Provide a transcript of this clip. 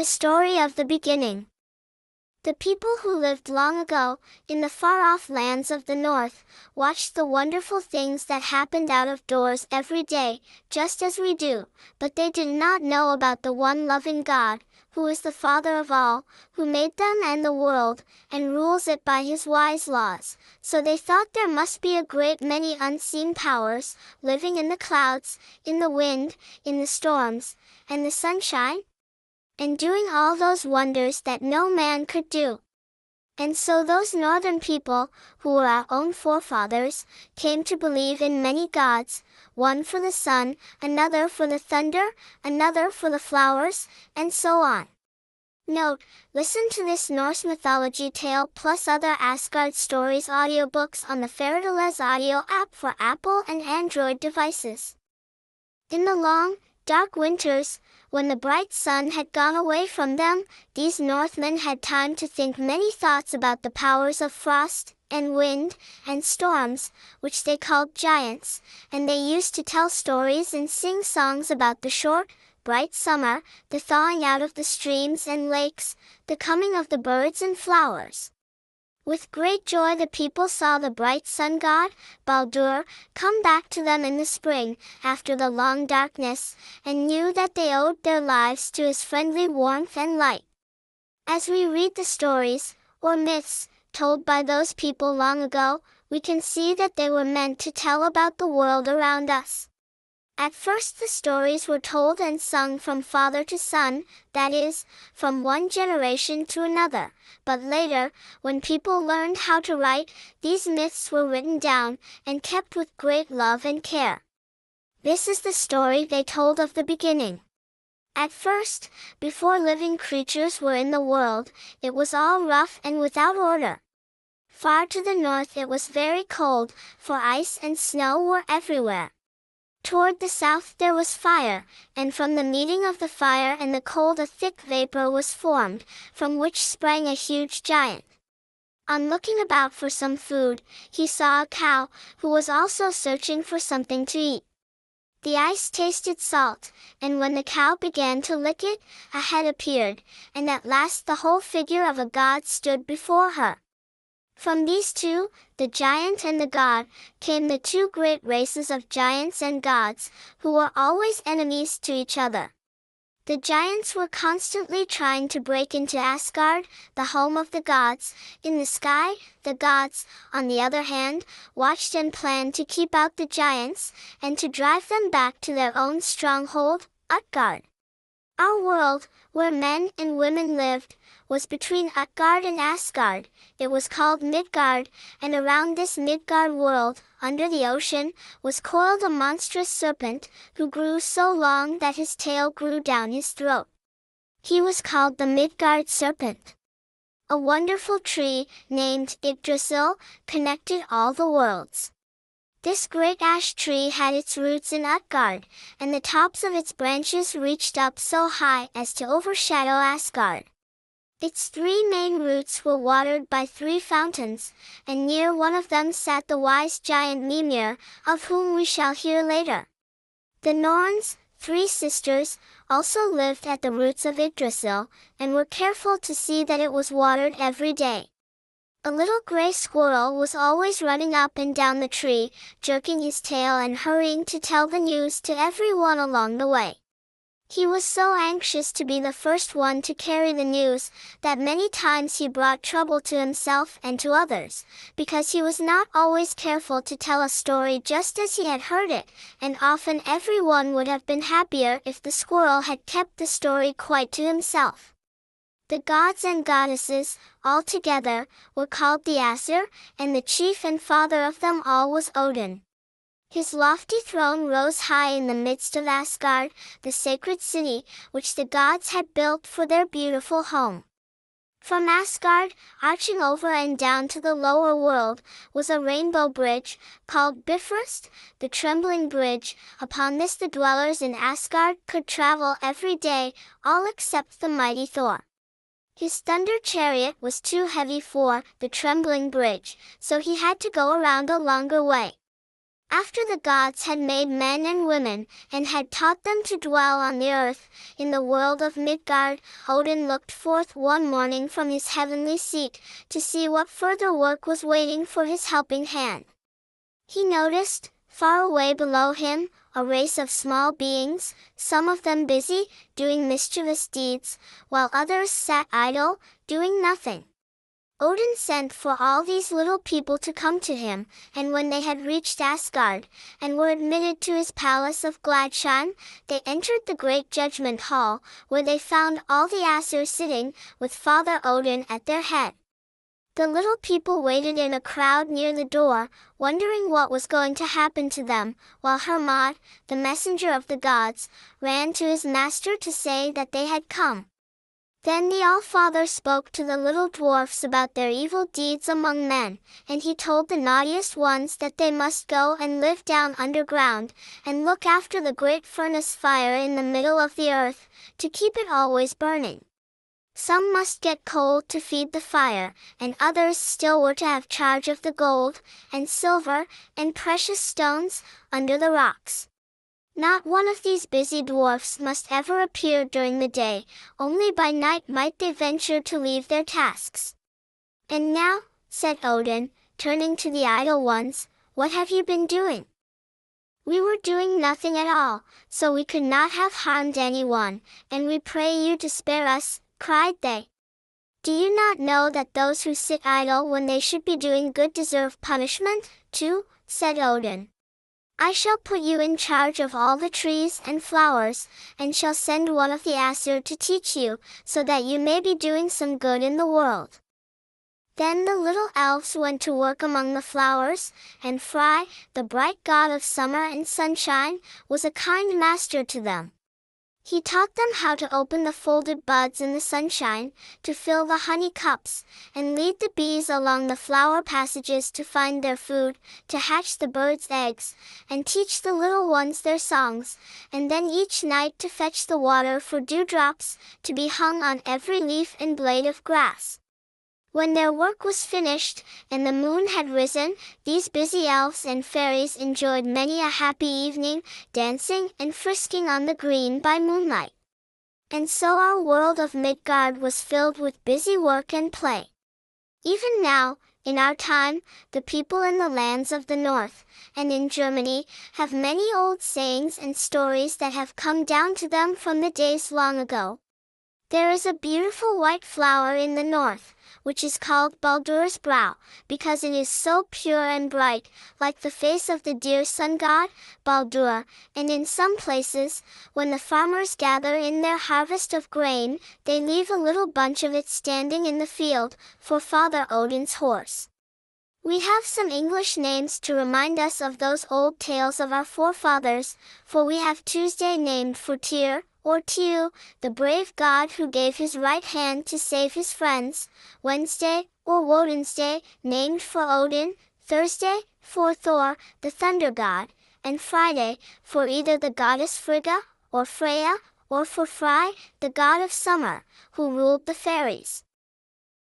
The story of the beginning. The people who lived long ago, in the far-off lands of the north, watched the wonderful things that happened out of doors every day, just as we do, but they did not know about the one loving God, who is the Father of all, who made them and the world, and rules it by his wise laws. So they thought there must be a great many unseen powers, living in the clouds, in the wind, in the storms, and the sunshine, and doing all those wonders that no man could do. And so those northern people, who were our own forefathers, came to believe in many gods, one for the sun, another for the thunder, another for the flowers, and so on. Note, listen to this Norse mythology tale plus other Asgard stories audiobooks on the Fairytales audio app for Apple and Android devices. In the long, dark winters, when the bright sun had gone away from them, these Northmen had time to think many thoughts about the powers of frost, and wind, and storms, which they called giants, and they used to tell stories and sing songs about the short, bright summer, the thawing out of the streams and lakes, the coming of the birds and flowers. With great joy the people saw the bright sun god, Baldur, come back to them in the spring, after the long darkness, and knew that they owed their lives to his friendly warmth and light. As we read the stories, or myths, told by those people long ago, we can see that they were meant to tell about the world around us. At first the stories were told and sung from father to son, that is, from one generation to another, but later, when people learned how to write, these myths were written down, and kept with great love and care. This is the story they told of the beginning. At first, before living creatures were in the world, it was all rough and without order. Far to the north it was very cold, for ice and snow were everywhere. Toward the south there was fire, and from the meeting of the fire and the cold a thick vapor was formed, from which sprang a huge giant. On looking about for some food, he saw a cow, who was also searching for something to eat. The ice tasted salt, and when the cow began to lick it, a head appeared, and at last the whole figure of a god stood before her. From these two, the giant and the god, came the two great races of giants and gods, who were always enemies to each other. The giants were constantly trying to break into Asgard, the home of the gods. In the sky, the gods, on the other hand, watched and planned to keep out the giants, and to drive them back to their own stronghold, Utgard. Our world, where men and women lived, was between Utgard and Asgard. It was called Midgard, and around this Midgard world, under the ocean, was coiled a monstrous serpent, who grew so long that his tail grew down his throat. He was called the Midgard serpent. A wonderful tree, named Yggdrasil, connected all the worlds. This great ash tree had its roots in Utgard, and the tops of its branches reached up so high as to overshadow Asgard. Its three main roots were watered by three fountains, and near one of them sat the wise giant Mimir, of whom we shall hear later. The Norns, three sisters, also lived at the roots of Yggdrasil, and were careful to see that it was watered every day. A little gray squirrel was always running up and down the tree, jerking his tail and hurrying to tell the news to everyone along the way. He was so anxious to be the first one to carry the news, that many times he brought trouble to himself and to others, because he was not always careful to tell a story just as he had heard it, and often everyone would have been happier if the squirrel had kept the story quite to himself. The gods and goddesses, all together, were called the Aesir, and the chief and father of them all was Odin. His lofty throne rose high in the midst of Asgard, the sacred city, which the gods had built for their beautiful home. From Asgard, arching over and down to the lower world, was a rainbow bridge, called Bifrost, the Trembling Bridge. Upon this the dwellers in Asgard could travel every day, all except the mighty Thor. His thunder chariot was too heavy for the Trembling Bridge, so he had to go around a longer way. After the gods had made men and women, and had taught them to dwell on the earth, in the world of Midgard, Odin looked forth one morning from his heavenly seat, to see what further work was waiting for his helping hand. He noticed, far away below him, a race of small beings, some of them busy, doing mischievous deeds, while others sat idle, doing nothing. Odin sent for all these little people to come to him, and when they had reached Asgard, and were admitted to his palace of Gladsheim, they entered the great judgment hall, where they found all the Aesir sitting, with Father Odin at their head. The little people waited in a crowd near the door, wondering what was going to happen to them, while Hermod, the messenger of the gods, ran to his master to say that they had come. Then the All-Father spoke to the little dwarfs about their evil deeds among men, and he told the naughtiest ones that they must go and live down underground, and look after the great furnace fire in the middle of the earth, to keep it always burning. Some must get coal to feed the fire, and others still were to have charge of the gold, and silver, and precious stones, under the rocks. Not one of these busy dwarfs must ever appear during the day, only by night might they venture to leave their tasks. And now, said Odin, turning to the idle ones, what have you been doing? We were doing nothing at all, so we could not have harmed anyone, and we pray you to spare us, cried they. Do you not know that those who sit idle when they should be doing good deserve punishment, too? said Odin. I shall put you in charge of all the trees and flowers, and shall send one of the Aesir to teach you, so that you may be doing some good in the world. Then the little elves went to work among the flowers, and Frey, the bright god of summer and sunshine, was a kind master to them. He taught them how to open the folded buds in the sunshine, to fill the honey cups, and lead the bees along the flower passages to find their food, to hatch the birds' eggs, and teach the little ones their songs, and then each night to fetch the water for dewdrops, to be hung on every leaf and blade of grass. When their work was finished, and the moon had risen, these busy elves and fairies enjoyed many a happy evening, dancing and frisking on the green by moonlight. And so our world of Midgard was filled with busy work and play. Even now, in our time, the people in the lands of the north, and in Germany, have many old sayings and stories that have come down to them from the days long ago. There is a beautiful white flower in the north, which is called Baldur's brow, because it is so pure and bright, like the face of the dear sun god, Baldur, and in some places, when the farmers gather in their harvest of grain, they leave a little bunch of it standing in the field, for Father Odin's horse. We have some English names to remind us of those old tales of our forefathers, for we have Tuesday named for Tyr, or Tiw, the brave god who gave his right hand to save his friends, Wednesday, or Woden'sday, named for Odin, Thursday, for Thor, the thunder god, and Friday, for either the goddess Frigga, or Freya, or for Frey, the god of summer, who ruled the fairies.